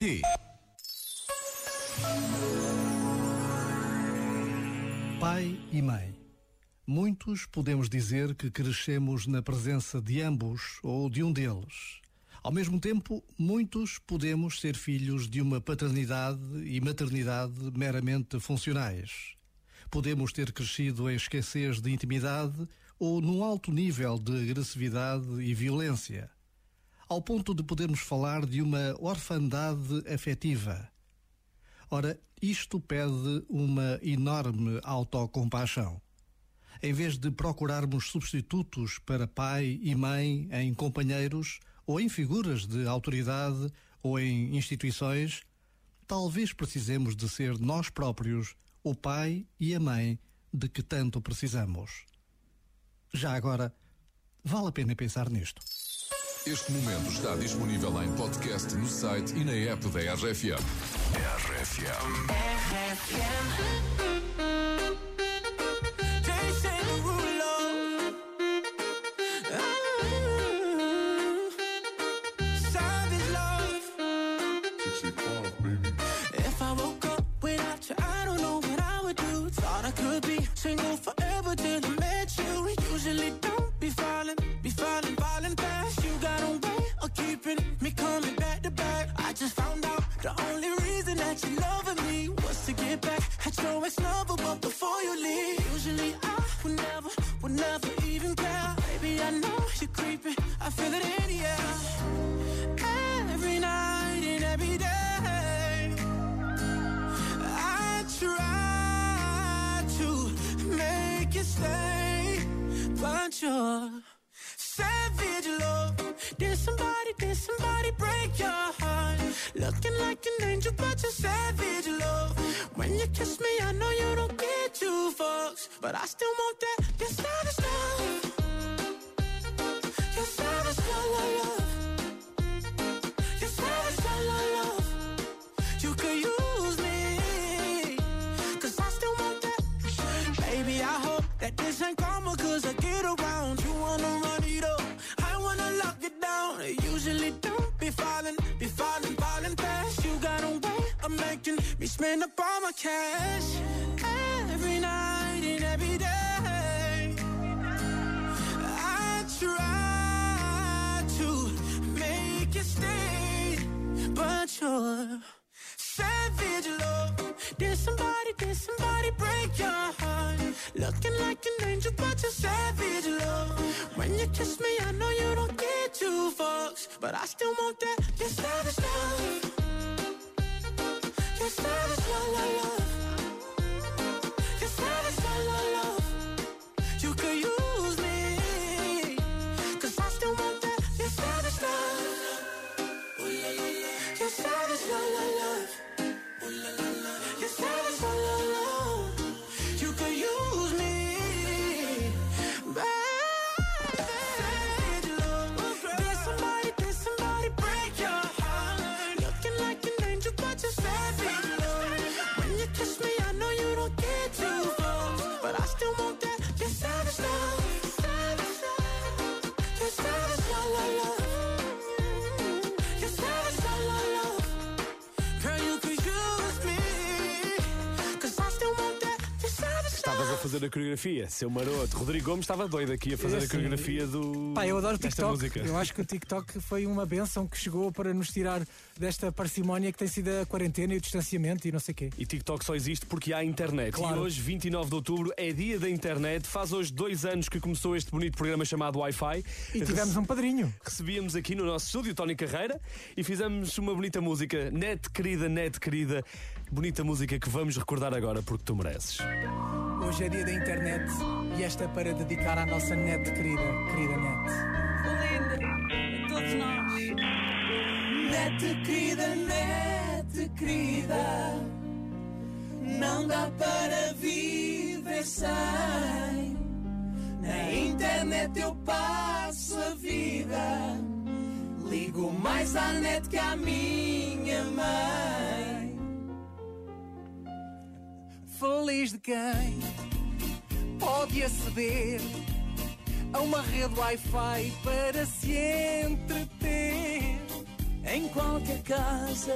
E. Pai e mãe. Muitos podemos dizer que crescemos na presença de ambos ou de um deles. Ao mesmo tempo, muitos podemos ser filhos de uma paternidade e maternidade meramente funcionais. Podemos ter crescido em escassez de intimidade ou num alto nível de agressividade e violência, ao ponto de podermos falar de uma orfandade afetiva. Ora, isto pede uma enorme autocompaixão. Em vez de procurarmos substitutos para pai e mãe em companheiros ou em figuras de autoridade ou em instituições, talvez precisemos de ser nós próprios o pai e a mãe de que tanto precisamos. Já agora, vale a pena pensar nisto. Este momento está disponível em podcast no site e na app da RFM. RFM. Savage love. If I that you loving me was to get back at your ex lover. But before you leave, usually I would never, would never even care. Baby, I know you're creeping. I feel it in the air. Every night and every day. I try to make you stay, but you're savage love. Did somebody, did somebody break your like an angel, but you're savage love. When you kiss me, I know you don't get two fucks, but I still want that. Your savage love. Your savage love, love, love. Your savage love, love. You could use me, cause I still want that. Baby, I hope that this ain't karma, cause I get around. You wanna run way making me spend up all my cash. Every night and every day. I try to make you stay, but you're savage love. Did somebody, did somebody break your heart? Looking like an angel, but you're savage love. When you kiss me, I know you don't get two fucks, but I still want that. Your savage still want Estavas a fazer a coreografia, seu maroto. Rodrigo Gomes estava doido aqui a fazer É a assim, coreografia do. Pá, eu adoro o TikTok. música. Eu acho que o TikTok foi uma benção que chegou para nos tirar desta parcimónia que tem sido a quarentena e o distanciamento e não sei o quê. E TikTok só existe porque há internet. Claro. E hoje, 29 de outubro, é dia da internet. Faz hoje dois anos que começou este bonito programa chamado Wi-Fi. E tivemos um padrinho. Recebíamos aqui no nosso estúdio Tony Carreira e fizemos uma bonita música. Net querida, net querida. Bonita música que vamos recordar agora porque tu mereces. Hoje é dia da internet e esta é para dedicar à nossa net querida, querida net. Linda, a todos nós. Net querida, net querida, não dá para viver sem. Na internet eu passo a vida, ligo mais à net que à minha mãe. Feliz de quem pode aceder a uma rede Wi-Fi para se entreter. em qualquer casa.